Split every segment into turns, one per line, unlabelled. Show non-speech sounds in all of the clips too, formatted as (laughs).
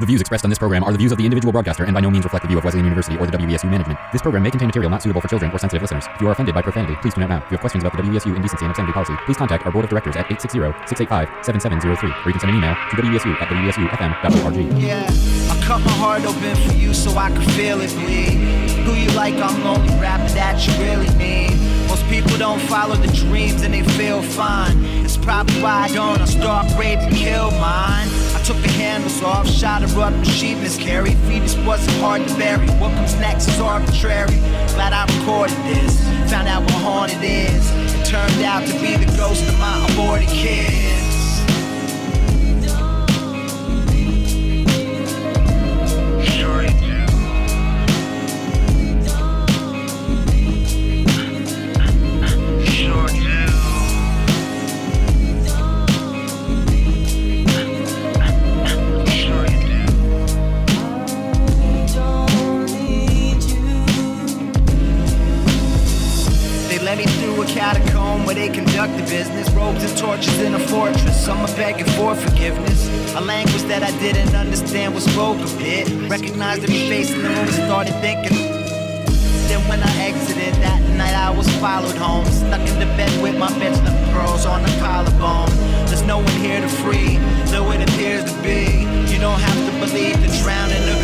The views expressed on this program are the views of the individual broadcaster and by no means reflect the view of Wesleyan University or the WESU management. This program may contain material not suitable for children or sensitive listeners. If you are offended by profanity, please tune out now. If you have questions about the WESU indecency and obscenity policy, please contact our board of directors at 860-685-7703 or you can send an email to WESU at WESUFM.org.
Yeah, I cut my heart open for you so I can feel it bleed. Who you like, I'm lonely, rapping that you really need. Most people don't follow the dreams and they feel fine. It's probably why I don't. I start rape and kill mine. Took the handles off, shot her up, and she miscarried. Fetus wasn't hard to bury. What comes next is arbitrary. Glad I recorded this, found out what haunted is. It turned out to be the ghost of my aborted kids. Recognized every face in the room started thinking. Then when I exited that night, I was followed home. Stuck in the bed with my bitch, the pearls on the collarbone. There's no one here to free, though it appears to be. You don't have to believe the drowning of conspiracy.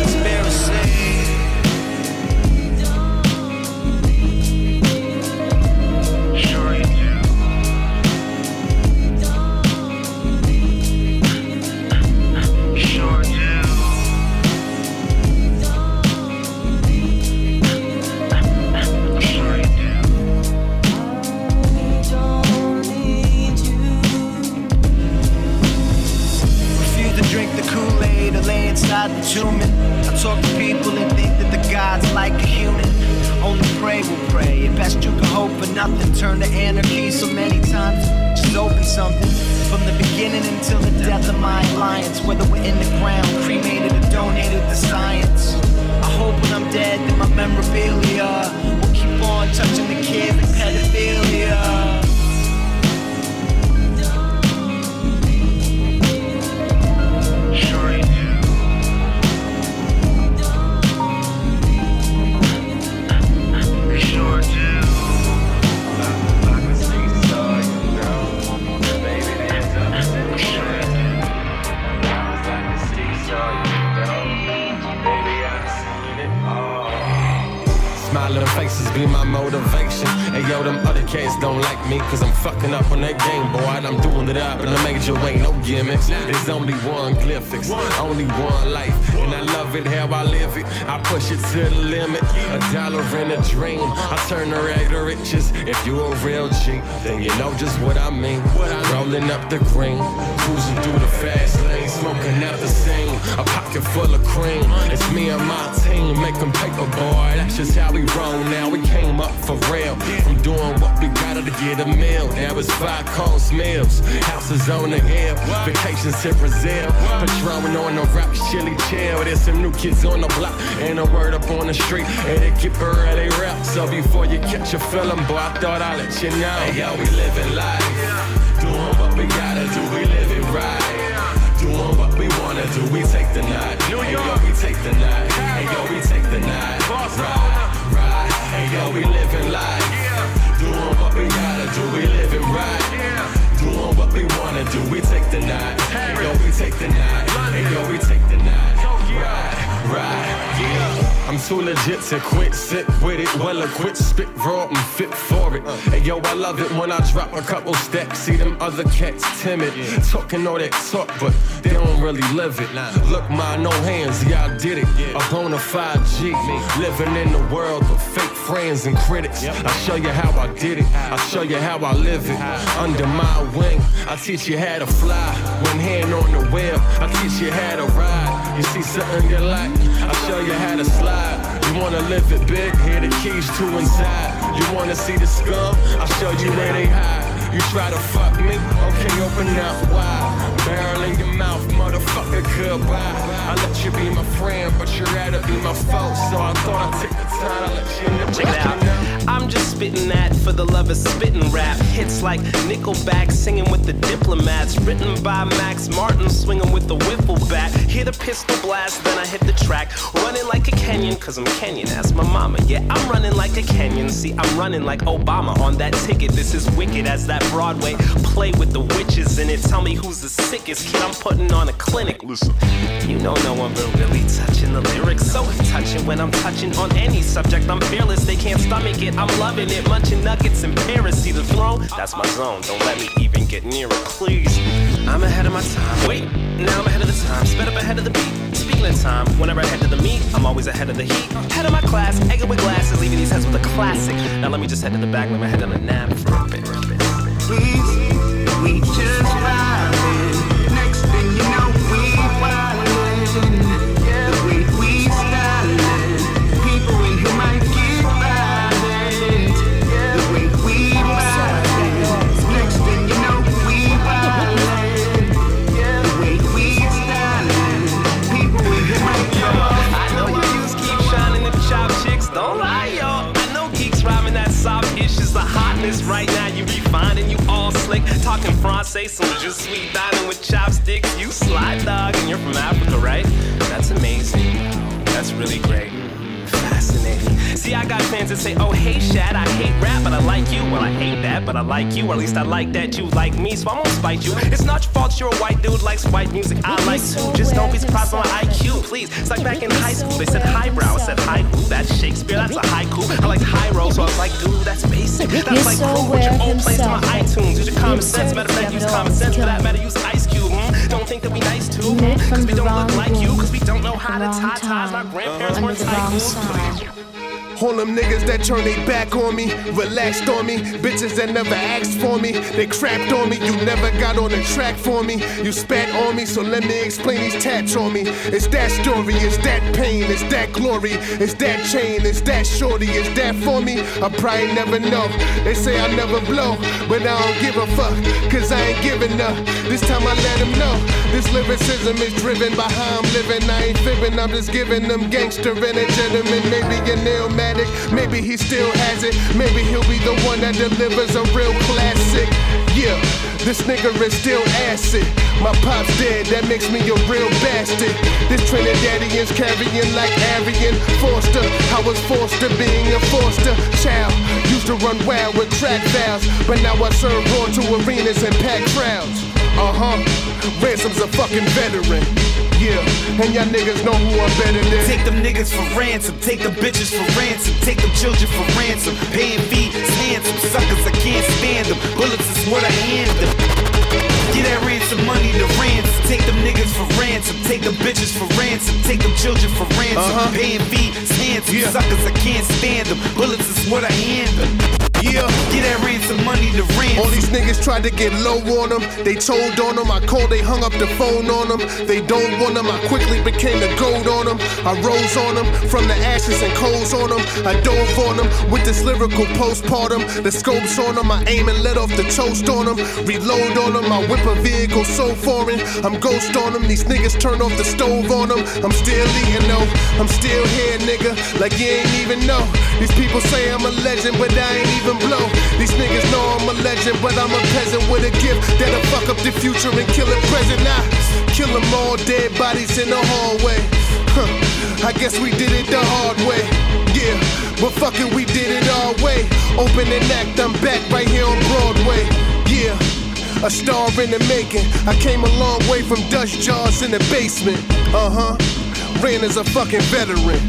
Smiling faces be my motivation. And yo, them other cats don't like me, cause I'm fucking up on that game, boy. And I'm doing it up in a major way, no gimmicks. There's only one glyphics, only one life. And I love it how I live it. I push it to the limit. A dollar in a dream. I turn the rag to riches. If you a real G, then you know just what I mean. Rolling up the green, cruising through the fast lane, smoking same. A pocket full of cream. It's me and my team making paper, boy. That's just how we roll now. We came up for real. From doing what we gotta to get a meal. Now it's five coast meals. Houses on the hill. Vacations to Brazil. Patrolling on the rocks, chilly chill. There's some new kids on the block. And a word up on the street. And her at they rap. So before you catch a feeling, boy, I thought I'd let you know. Hey, yo, we living life. Doing what we gotta do. We we too legit to quit, sit with it, well equipped, spit raw and fit for it. Hey yo, I love it when I drop a couple stacks, see them other cats timid, talking all that talk, but they don't really live it. Look, my no hands, yeah I did it. A bona fide G, living in the world with fake friends and critics. I show you how I did it, I show you how I live it. Under my wing, I teach you how to fly. One hand on the wheel, I teach you how to ride. You see something you like, I show you how to slide. You wanna live it big, here the keys to inside. You wanna see the scum, I'll show you where they hide. You try to fuck me, okay, open up wide. Barrel in your mouth, motherfucker, goodbye. I let you be my friend, but you'd rather be my foe, so I thought I'd take
Check it out. I'm just spitting that for the love of spitting rap. Hits like Nickelback singing with the diplomats. Written by Max Martin, swinging with the wiffle bat. Hear the pistol blast, then I hit the track. Running like a Kenyan, cause I'm Kenyan. Ask my mama. Yeah, I'm running like a Kenyan. See, I'm running like Obama on that ticket. This is wicked as that Broadway play with the witches in it. Tell me who's the sickest kid. I'm putting on a clinic. Listen, you know no one but really touching the lyrics. So touching when I'm touching on any subject. I'm fearless, they can't stomach it. I'm loving it. Munching nuggets in Paris. See the throne? That's my zone. Don't let me even get near it, please. I'm ahead of my time. Wait, now I'm ahead of the time. Sped up ahead of the beat. Speaking of time, whenever I head to the meet, I'm always ahead of the heat. Head of my class, egging with glasses, leaving these heads with a classic. Now let me just head to the back, lay my head on a nap.
Please,
talking Francais, so just sweet dining with chopsticks. You slide dog, and you're from Africa, right? That's amazing. That's really great. Fascinating. See, I got fans that say, oh, hey, Shad, I hate rap, but I like you. Well, I hate that, but I like you. Or at least I like that you like me, so I won't spite you. It's not your fault you're a white dude likes white music. I like too. Just don't be surprised by my IQ, please. It's like back in high school, they said highbrow. I said haiku, that's Shakespeare, that's a haiku. I like high roll, so I was like, dude, that's basic. That's like cool with your old plays to my iTunes. Use your common sense. Matter of fact, use common sense. For that matter, use Ice Cube. Hmm? Don't think that we nice too. Hmm? Cause we don't look like you. Cause we don't know how to tie ties. My grandparents
under
weren't
the wrong
tycoons.
All them niggas that turn they back on me, relaxed on me. Bitches that never asked for me, they crapped on me. You never got on the track for me. You spat on me, so let me explain these tats on me. It's that story, it's that pain, it's that glory, it's that chain, it's that shorty, it's that for me. I probably never know. They say I never blow, but I don't give a fuck, cause I ain't giving up. This time I let them know. This lyricism is driven by how I'm living. I ain't fibbing, I'm just giving them gangster and a gentleman. Maybe an maybe he still has it. Maybe he'll be the one that delivers a real classic. Yeah, this nigga is still acid. My pop's dead, that makes me a real bastard. This Trinidadian's carrying like Arian Foster. I was forced to being a Forster child. Used to run wild with track valves, but now I serve raw to arenas and packed crowds. Uh huh. Ransom's a fucking veteran. Yeah, and y'all niggas know who I'm better than.
Take them niggas for ransom, take them bitches for ransom, take them children for ransom. Paying fees, handsome suckers, I can't stand them. Bullets is what I hand them. Get that ransom money to ransom. Take them niggas for ransom. Take them bitches for ransom. Take them children for ransom.
Uh-huh.
Paying fees, handsome
Yeah.
suckers, I can't stand them. Bullets is what I hand them.
Yeah.
Get that ransom money to ransom.
All these niggas tried to get low on them. They told on them. I called, they hung up the phone on them. They don't want them. I quickly became the gold on them. I rose on them from the ashes and coals on them. I dove on them with this lyrical postpartum. The scopes on them. I aim and let off the toast on them. Reload on them. I whip a vehicle so foreign. I'm ghost on them. These niggas turn off the stove on them. I'm still eating though. I'm still here, nigga. Like you ain't even know. These people say I'm a legend, but I ain't even blow. These niggas know I'm a legend, but I'm a peasant with a gift that'll fuck up the future and kill the present. I kill them all, dead bodies in the hallway. Huh. I guess we did it the hard way. Yeah, but fuck it, we did it our way. Open and act, I'm back right here on Broadway. Yeah. A star in the making. I came a long way from dust jars in the basement. Uh huh. Ransom's a fucking veteran.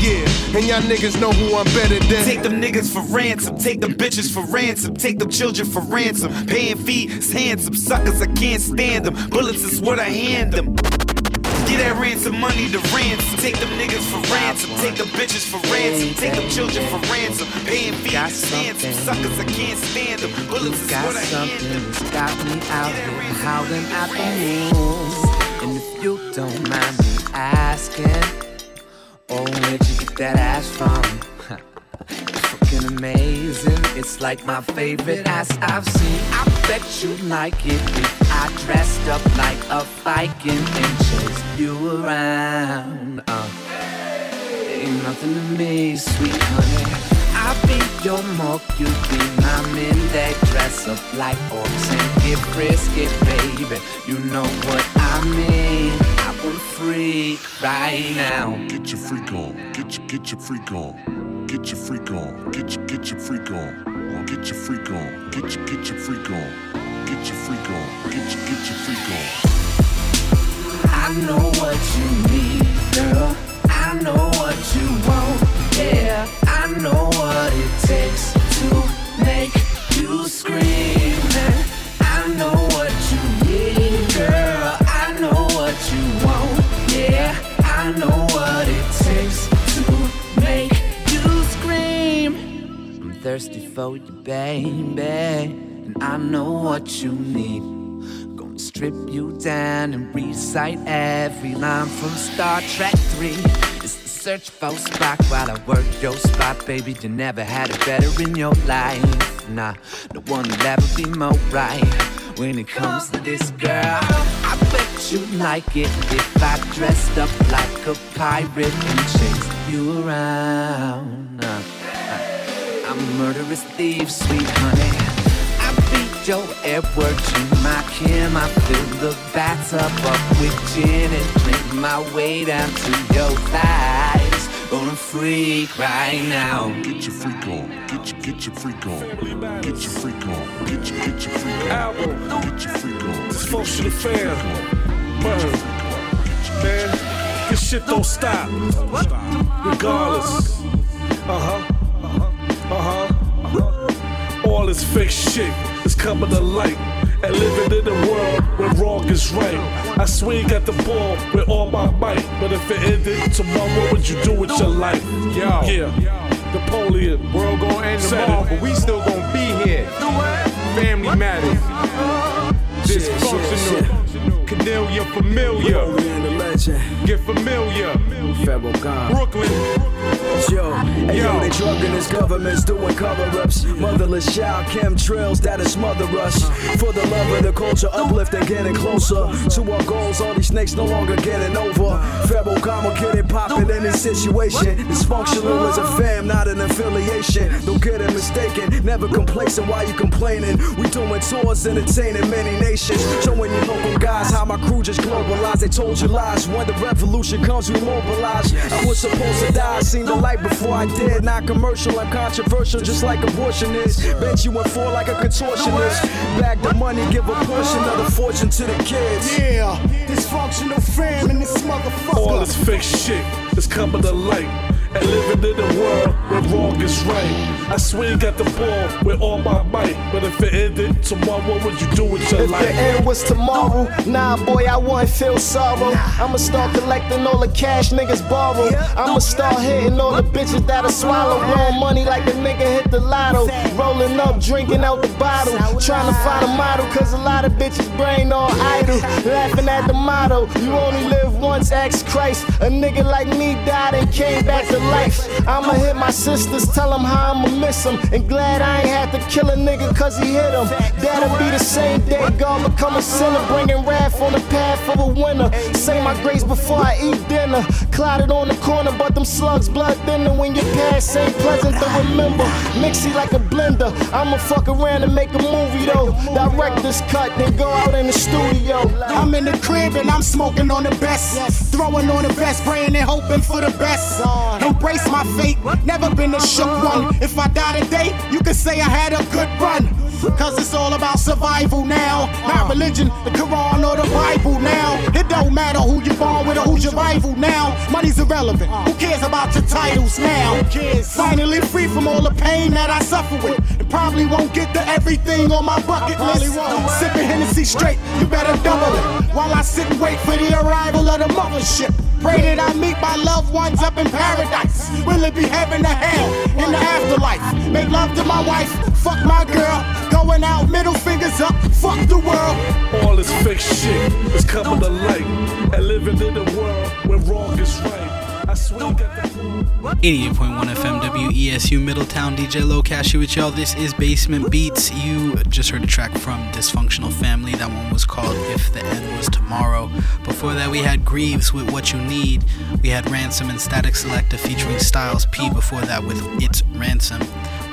Yeah, and y'all niggas know who I'm better than.
Take them niggas for ransom, take them bitches for ransom, take them children for ransom. Paying fees, handsome suckers, I can't stand them. Bullets is what I hand them. Get that ransom money to ransom. Take them niggas for ransom, take them bitches for ransom, take them children for ransom. Paying fees,
Got
handsome
something.
suckers, I can't stand them. Bullets is
Got
what I hand
something
them.
that's got me out here howling at the moon. And if you don't mind me asking, oh, where'd you get that ass from? It's fucking amazing, it's like my favorite ass I've seen. I bet you like it if I dressed up like a Viking and chased you around. Uh, ain't nothing to me, sweet honey. I'll be your milk, you be my men that dress up like orcs and get frisky, baby. You know what I mean. I want freak right now.
Get your freak on, get your get your freak on, get your freak on, get your get your freak on, get your freak on, get your get your freak on, get your freak on, get your get your freak on.
I know what you need, for you, baby, and I know what you need. Gonna strip you down and recite every line from Star Trek 3. It's the search for Spock while I work your spot, baby. You never had it better in your life. Nah, no one will ever be more right when it comes to this girl. I bet you like it if I dressed up like a pirate and chased you around. Murderous thief, sweet honey. I beat your Edward, you my Kim. I fill the bathtub up with gin and drink my way down to your thighs. Gonna freak right now.
Get your freak on, get your get your freak on, get your freak on, get your get your freak on,
Album.
get your freak on.
Dysfunctional fam. Word. Man, this shit don't stop. Regardless. Uh huh. Huh. All this fake shit is coming to light. And living in a world where wrong is right. I swing at the ball with all my might. But if it ended tomorrow, what would you do with your life?
Yo.
Yeah. Napoleon.
World gonna end tomorrow,
it.
but we still gonna be here. Family matters. Dysfunctional. Cornelia familiar. Get familiar. Brooklyn.
Yo, hey, yo, they drugging his governments, doing cover-ups. Motherless child chemtrails that'll smother us. For the love of the culture, uplifting, getting closer to our goals. All these snakes no longer getting over. Federal karma getting popping in this situation. Dysfunctional is a fam, not an affiliation. Don't get it mistaken, never complacent Why you complaining. We doing tours, entertaining many nations. Showing you local guys how my crew just globalized. They told you lies. When the revolution comes, we mobilize. I was supposed to die, seen the light before I Not commercial, I'm controversial, just like abortion is. Bet you went for like a contortionist. Back the money, give a portion of the fortune to the kids.
Yeah, dysfunctional fam in this motherfucker.
All this fake shit is coming to light. And living in a world where wrong is right. I swing at the ball with all my might. But if it ended tomorrow, what would you do with your
If the end was tomorrow, nah, boy, I wouldn't feel sorrow. I'ma start collecting all the cash niggas borrow. I'ma start hitting all the bitches that'll swallow. Blowing money like a nigga hit the lotto. Rolling up, drinking out the bottle. Trying to find a model, cause a lot of bitches brain all idle. (laughs) Laughing at the motto, you only live once, ask Christ. A nigga like me died and came back to life. I'ma hit my sisters, tell them how I'ma miss them. And glad I ain't had to kill a nigga cause he hit him. That'll be the same day God become a sinner, bringing wrath on the path of a winner. Say my grace before I eat dinner. Clouded on the corner, but them slugs blood thinner when your past ain't pleasant to remember. Mixy like a blender. I'ma fuck around and make a movie though. Director's cut, then go out in the studio.
I'm in the crib and I'm smoking on the best. Throwing on the best, praying and hoping for the best. Embrace my fate, never been a shook uh-huh. one. If I die today, you can say I had a good run. Cause it's all about survival now. Not religion, the Quran or the Bible now. It don't matter who you born with or who's your rival now. Money's irrelevant. Who cares about your titles now? Finally free from all the pain that I suffer with. And probably won't get to everything on my bucket list. Sipping Hennessy straight, you better double it. While I sit and wait for the arrival of the mothership. Pray that I meet my loved ones up in paradise. Will it be heaven or hell in the afterlife? Make love to my wife, fuck my girl. Going out, middle fingers up, fuck the world.
All this fake shit is coming to light. And living in a world where wrong is right. I swing at the
88.1 FM WESU Middletown DJ Lokash with y'all. This is Basement Beats. You just heard a track from Dysfunctional Family. That one was called If the End Was Tomorrow. Before that, we had Greaves with What You Need. We had Ransom and Statik Selektah featuring Styles P. Before that, with It's Ransom.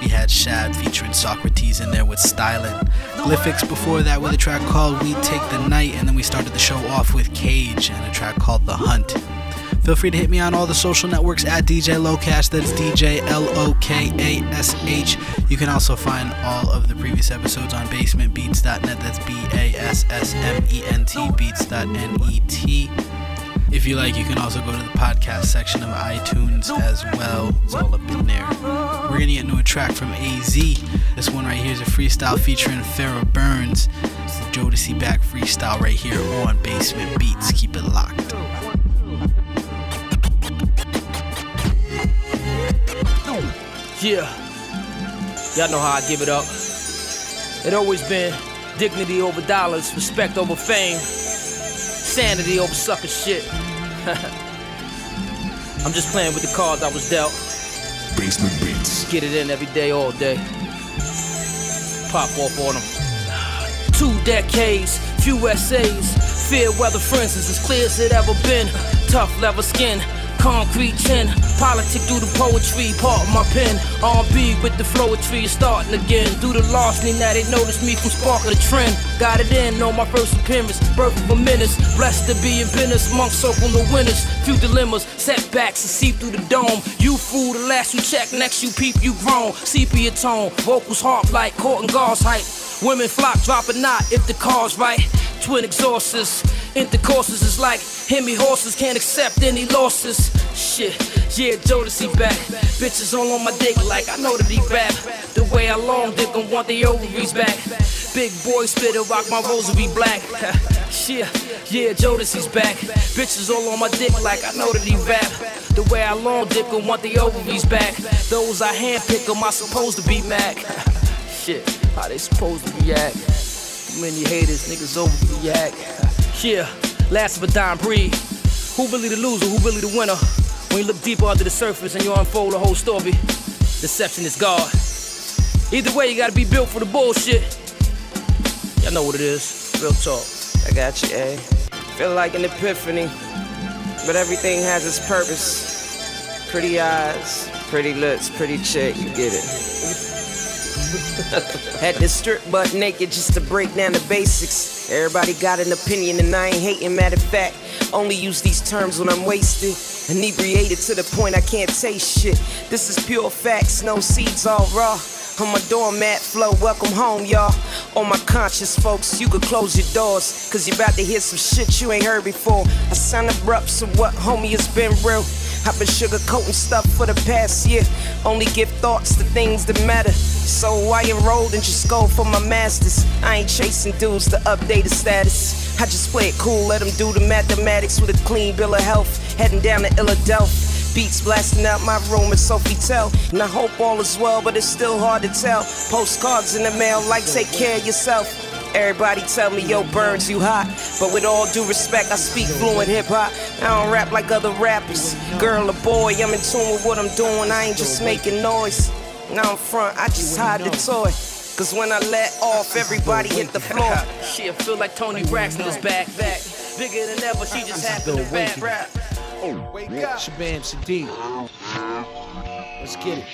We had Shad featuring Socrates in there with Stylin'. Glyphics before that with a track called We Take the Night. And then we started the show off with Cage and a track called The Hunt. Feel free to hit me on all the social networks at DJ Lokash. That's DJ L O K A S H. You can also find all of the previous episodes on basementbeats.net. That's B A S S M E N T beats.net. If you like, you can also go to the podcast section of iTunes as well. It's all up in there. We're gonna get into a track from AZ. This one right here is a freestyle featuring Farrah Burns. It's the Jodeci back freestyle right here on Basement Beats. Keep it locked.
Yeah. Y'all know how I give it up. It always been dignity over dollars, respect over fame, sanity over sucker shit. (laughs) I'm just playing with the cards I was dealt.
Basement Beats.
Get it in every day, all day. Pop off on them. Two decades, few essays. Fear weather friends is as clear as it ever been. Tough leather skin, concrete chin. Politic through the poetry, part of my pen. R&B with the flowetry, starting again. Through the larceny, now they notice me from spark of the trend. Got it in on my first appearance, birth of a menace. Blessed to be in business, monk circle the winners. Few dilemmas, setbacks to see through the dome. You fool, the last you check, next you peep, you grown. Sepia tone, vocals harp like court and gauze height. Women flock, drop a knot if the car's right. Twin exhausts, intercourses is like Hemi horses can't accept any losses. Shit, yeah, Jodeci back. Bitches all on my dick like I know that he rap. The way I long dick and want the ovaries back. Big boy spitter, rock my rosary black. (laughs) yeah, yeah, Jodeci's back. Bitches all on my dick like I know that he rap. The way I long dick and want the ovaries back. Those I handpick them, I supposed to be Mac. (laughs) Shit, how they supposed to react? Too many haters, niggas overreact. (laughs) Yeah, last of a dying breed. Who really the loser? Who really the winner? When you look deeper under the surface and you unfold the whole story, deception is God. Either way, you gotta be built for the bullshit. Y'all know what it is. Real talk.
I got you, A. Feel like an epiphany, but everything has its purpose. Pretty eyes, pretty lips, pretty chick, you get it. (laughs) Had to strip butt naked just to break down the basics. Everybody got an opinion and I ain't hating. Matter of fact, only use these terms when I'm wasted. Inebriated to the point I can't taste shit. This is pure facts, no seeds all raw. On my doormat flow, welcome home, y'all. On my conscience, folks, you could close your doors. Cause you're about to hear some shit you ain't heard before. I sound abrupt, so what, homie, it's been real. I've been sugarcoating stuff for the past year. Only give thoughts to things that matter. So I enrolled and just go for my masters. I ain't chasing dudes to update the status. I just play it cool, let them do the mathematics with a clean bill of health. Heading down to Philadelphia. Beats blasting out my room at Sophie Tell. And I hope all is well, but it's still hard to tell. Postcards in the mail, like take care of yourself. Everybody tell me, yo, Burns, you hot. But with all due respect, I speak fluent hip hop. I don't rap like other rappers. Girl or boy, I'm in tune with what I'm doing. I ain't just making noise. Now I'm front, I just hide the toy. Cause when I let off, everybody hit the floor. (laughs)
Shit, feel like Toni Braxton is back, back. Bigger than ever, she just had to rap, rap.
Oh, wake up. Shabaam Sahdeeq. Let's get it.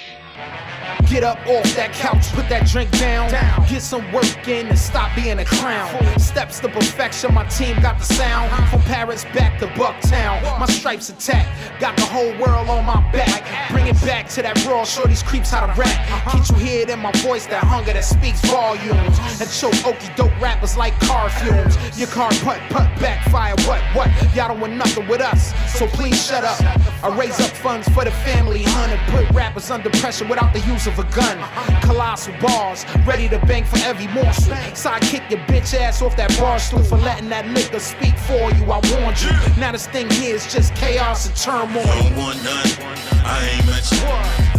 Get up off that couch, put that drink down. Get some work in and stop being a clown. Steps to perfection, my team got the sound. From Paris back to Bucktown. My stripes attack, got the whole world on my back. Bring it back to that raw, show these creeps how to rap. Can't you hear it in my voice, that hunger that speaks volumes? And choke okie dope rappers like car fumes. Your car putt, putt, backfire, what, what? Y'all don't want nothing with us, so please shut up. I raise up funds for the family, hun, and put rappers under pressure without the use of a gun. Colossal bars, ready to bang for every morsel. Side kick your bitch ass off that bar stool for letting that liquor speak for you. I warned you. Now this thing here is just chaos and turmoil.
Don't want none, I ain't mention.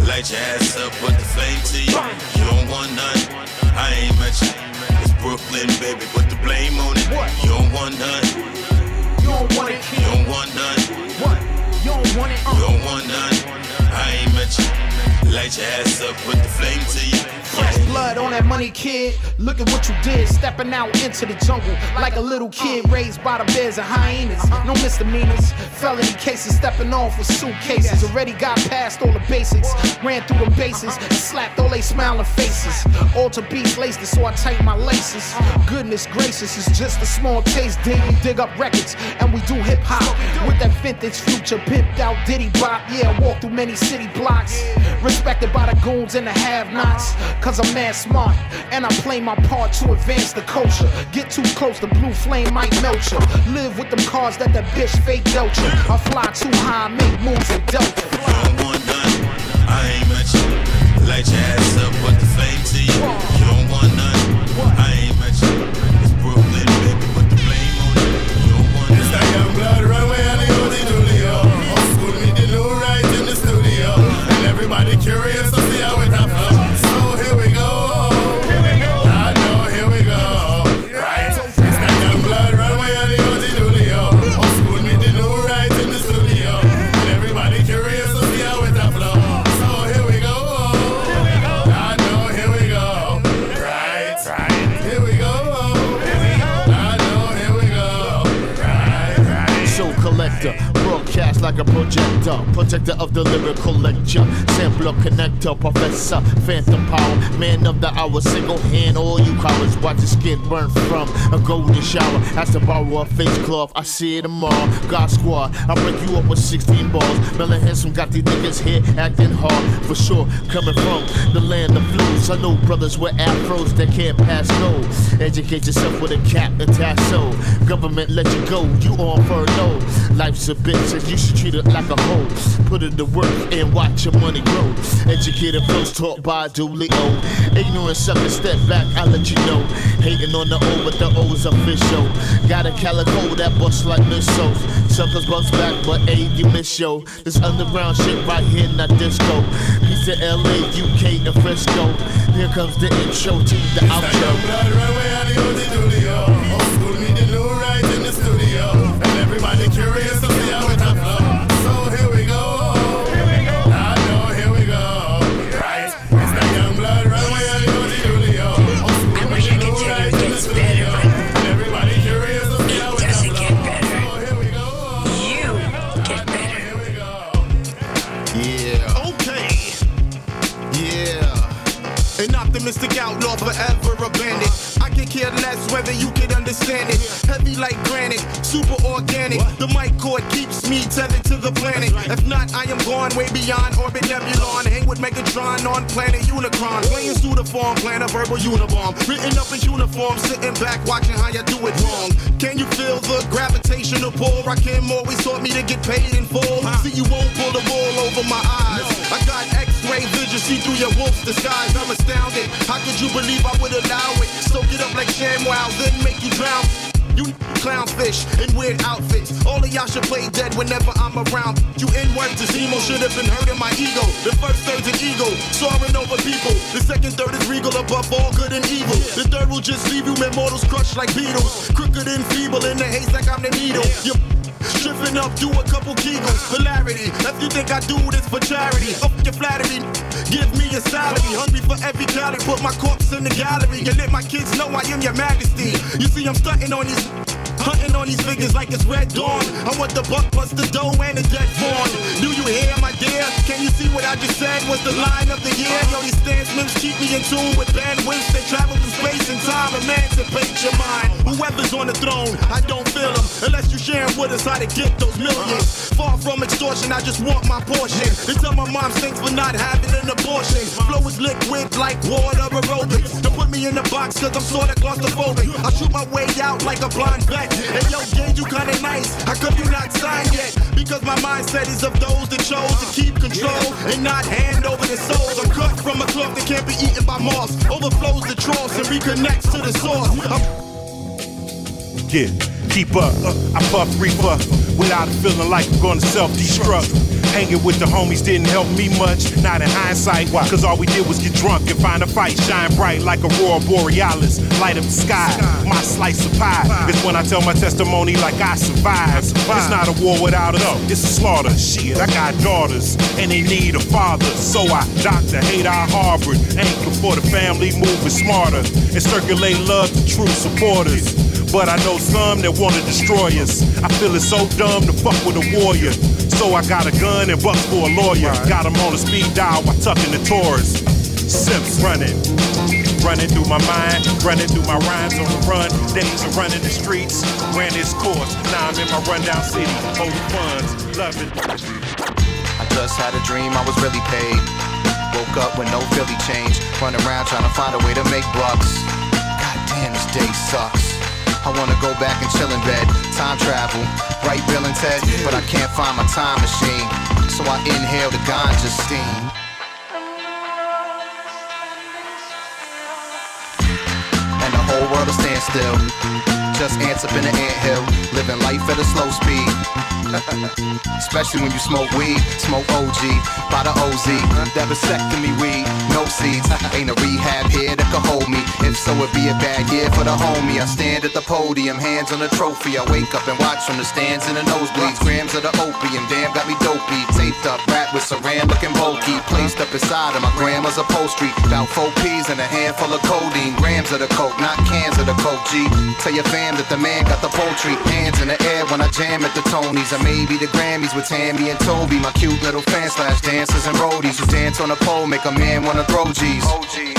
Light your ass up, put the flame to you. You don't want none, I ain't up, put the flame to you.
Blood on that money, kid. Look at what you did, stepping out into the jungle like a little kid raised by the bears and hyenas. No misdemeanors, felony cases, stepping off with suitcases. Already got past all the basics, ran through the bases, slapped all they smiling faces. Alter beats laced so I tighten my laces. Goodness gracious, it's just a small taste. Daily dig up records, and we do hip hop with that vintage future pimped out Diddy bop. Yeah, walk through many city blocks, respected by the goons and the have-nots. Cause I'm mad smart, and I play my part to advance the culture. Get too close, the blue flame might melt you. Live with them cars that that bitch fake dealt you. I fly too high, make moves and delta.
Connector, professor, phantom power, man of the hour, single hand, all your skin burn from a golden shower. Has to borrow a face cloth, I see it tomorrow. God squad, I break you up with 16 balls. Melon handsome got these niggas here acting hard for sure. Coming from the land of blues, I know brothers with afros that can't pass go. Educate yourself with a cap and tassel. Government let you go, you on furlough. Life's a bitch and you should treat it like a hoe. Put in the work and watch your money grow. Educated folks taught by Dooley O. Ignorant sucker, step back, I let you know. Hating on the O, but the O's official. Got a calico that bust like missiles. Suckers bust back, but A, you miss yo. This underground shit right here, not disco. Peace to LA, UK, and Frisco. Here comes the intro to the outro.
Heavy like granite, organic. The mic cord keeps me tethered to the planet. If not, I am gone way beyond orbit nebulon. Hang with Megatron on planet Unicron. Playing pseudoform, plan a verbal unibomb. Written up in uniform, sitting back watching how you do it wrong. Can you feel the gravitational pull? Rakim always taught me to get paid in full. See, you won't pull the wool over my eyes. I got X-ray vision, see through your wolf's disguise. I'm astounded. How could you believe I would allow it? Soak it up like ShamWow, then make you drown. You clownfish in weird outfits. All of y'all should play dead whenever I'm around. You N-words as emo should have been hurting my ego. The first third's an ego, soaring over people. The second third is regal above all good and evil. The third will just leave you immortals crushed like beetles. Crooked and feeble in the haze like I'm the needle. You Up, do a couple kegels. Polarity. If you think I do this for charity, up your flattery. Give me a salary. Hungry for every calorie. Put my corpse in the gallery. And let my kids know I am your majesty. You see, I'm stunting on these. Hunting on these figures like it's red dawn. I want the buck plus the dough and the dead fawn. Do you hear my dear? Can you see what I just said was the line of the year? Yo, these stansmans keep me in tune with bandwidths. They travel through space and time. Emancipate your mind. Whoever's on the throne, I don't feel them. Unless you sharing with us how to get those millions. Far from extortion, I just want my portion. Tell my mom thanks for not having an abortion. Flow is liquid like water aerobics. Put me in the box cause I'm sorta claustrophobic. I shoot my way out like a blind vet. Hey yo, Gage, you kinda nice. How come you not signed yet? Because my mindset is of those that chose to keep control and not hand over their souls. I'm cut from a cloth that can't be eaten by moths. Overflows the troughs and reconnects to the source. I'm
Yeah, keep up. Uh, I puff reefer without feeling like I'm gonna self-destruct.
Hanging with the homies didn't help me much, not in hindsight. Why? Cause all we did was get drunk and find a fight. Shine bright like Aurora Borealis, light up the sky. My slice of pie is when I tell my testimony like I survived. It's not a war without us, it's a slaughter. Shit, I got daughters and they need a father. So I doctor hate I harbored. Anchor for the family, moving smarter and circulate love to true supporters. But I know some that wanna destroy us. I feel it's so dumb to fuck with a warrior. So I got a gun and bucks for a lawyer. Got him on a speed dial while tucking the Taurus. Sips running. Running through my mind, running through my rhymes on the run. Days of running the streets, ran this course. Now I'm in my rundown city, holding funds, loving.
I just had a dream I was really paid. Woke up with no Philly change, running around trying to find a way to make bucks. God damn, this day sucks. I wanna go back and chill in bed, time travel, right Bill and Ted, but I can't find my time machine. So I inhale the ganja steam. And the whole world will stand still. Just ants up in the anthill, living life at a slow speed. (laughs) Especially when you smoke weed, smoke OG, by the OZ. That vasectomy weed, no seeds. Ain't a rehab here that can hold me. If so, it'd be a bad year for the homie. I stand at the podium, hands on the trophy. I wake up and watch from the stands in the nosebleeds. Grams of the opium, damn, got me dopey. Taped up, rap with saran looking bulky. Placed up inside of my grandma's upholstery. About four P's and a handful of codeine. Grams of the coke, not cans of the coke, G. Tell your fam that the man got the poultry. Hands in the air when I jam at the Tonys. Or maybe the Grammys with Tammy and Toby. My cute little fans slash dancers and roadies who dance on the pole, make a man wanna throw G's.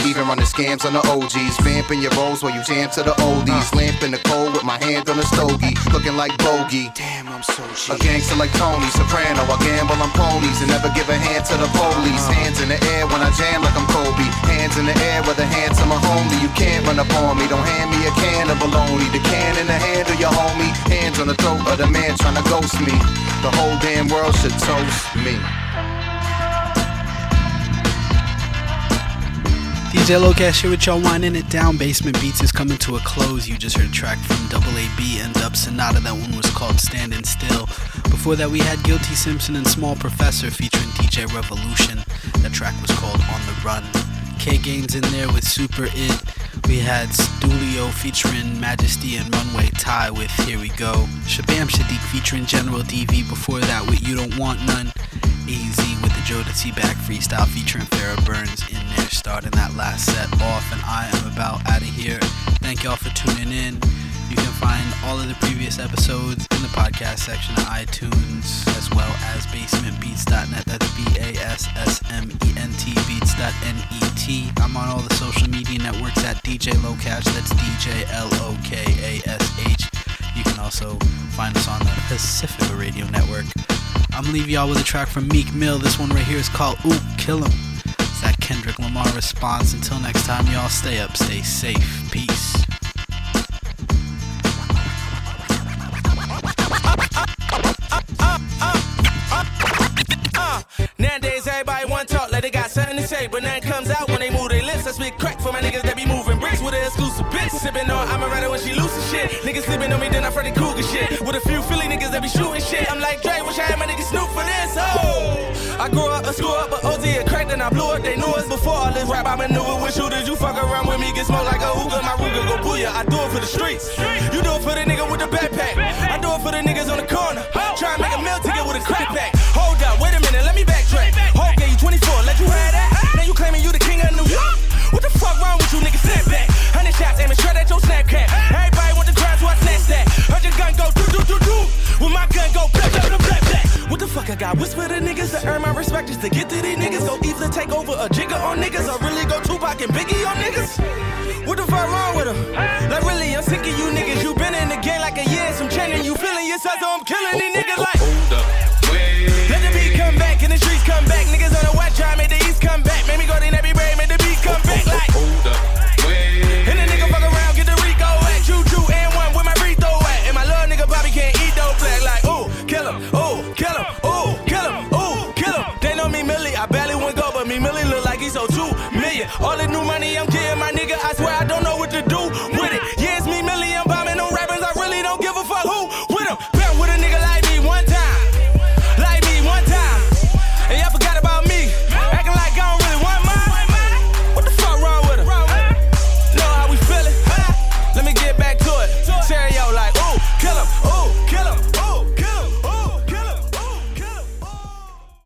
Even running scams on the OGs. Vamping your rolls while you jam to the oldies. Uh. Lamp in the cold with my hand on the stogie. Looking like bogey. Damn, I'm so G. A gangster like Tony Soprano. I gamble on ponies and never give a hand to the police. Uh. Hands in the air when I jam like I'm Kobe. Hands in the air with a hand to my homie. You can't run up on me. Don't hand me a can of bologna. The can in the hand of your homie. Hands on the throat of the man trying to ghost me. The whole damn world should toast me.
DJ Lokash here with y'all winding it down. Basement Beats is coming to a close. You just heard a track from Double AB and Dub Sonata. That one was called Standing Still. Before that, we had Guilty Simpson and Small Professor featuring DJ Revolution. That track was called On the Run. K Gaines in there with Super It. We had Stulio featuring Majesty and Runway Tie with Here We Go. Shabaam Sahdeeq featuring General DV. Before that, with You Don't Want None. AZ with the Jodeci Back freestyle featuring Farrah Burns in there, starting that last set off. And I am about out of here. Thank y'all for tuning in. You can find all of the previous episodes in the podcast section of iTunes, as well as basementbeats.net. That's B-A-S-S-M-E-N-T beats.net. I'm on all the social media networks at DJ Lokash. That's DJ L-O-K-A-S-H. You can also find us on the Pacifica Radio Network. I'm gonna leave y'all with a track from Meek Mill. This one right here is called Ooh, Kill 'em. It's that Kendrick Lamar response. Until next time, y'all stay up, stay safe. Peace.
Nowadays, everybody want talk like they got something to say, but nothing comes out when they move their lips. I spit crack for my niggas that be moving bricks with an exclusive bitch. Sipping on, I'm a rider when she loose and shit. Niggas sleeping on me, then I Freddy Krueger shit. With a few Philly niggas that be shooting shit. I'm like Dre, wish I had my niggas Snoop for this. Oh, I grew up a school up, but OZ a crack, then I blew up. They knew us before all this rap. I maneuver with shooters. You fuck around with me, get smoked like a hookah. My Ruger go booyah. I do it for the streets. You do it for the nigga with the backpack. I do it for the niggas on the corner. Try and make a meal ticket with a crack pack. Fuck I got? Whisper to niggas to earn my respect just to get to these niggas. Go either take over a jigger on niggas or really go Tupac and Biggie on niggas. What the fuck wrong with them? Like really, I'm sick of you niggas. You been in the game like a year, some training. You feeling yourself, so I'm killing these niggas like.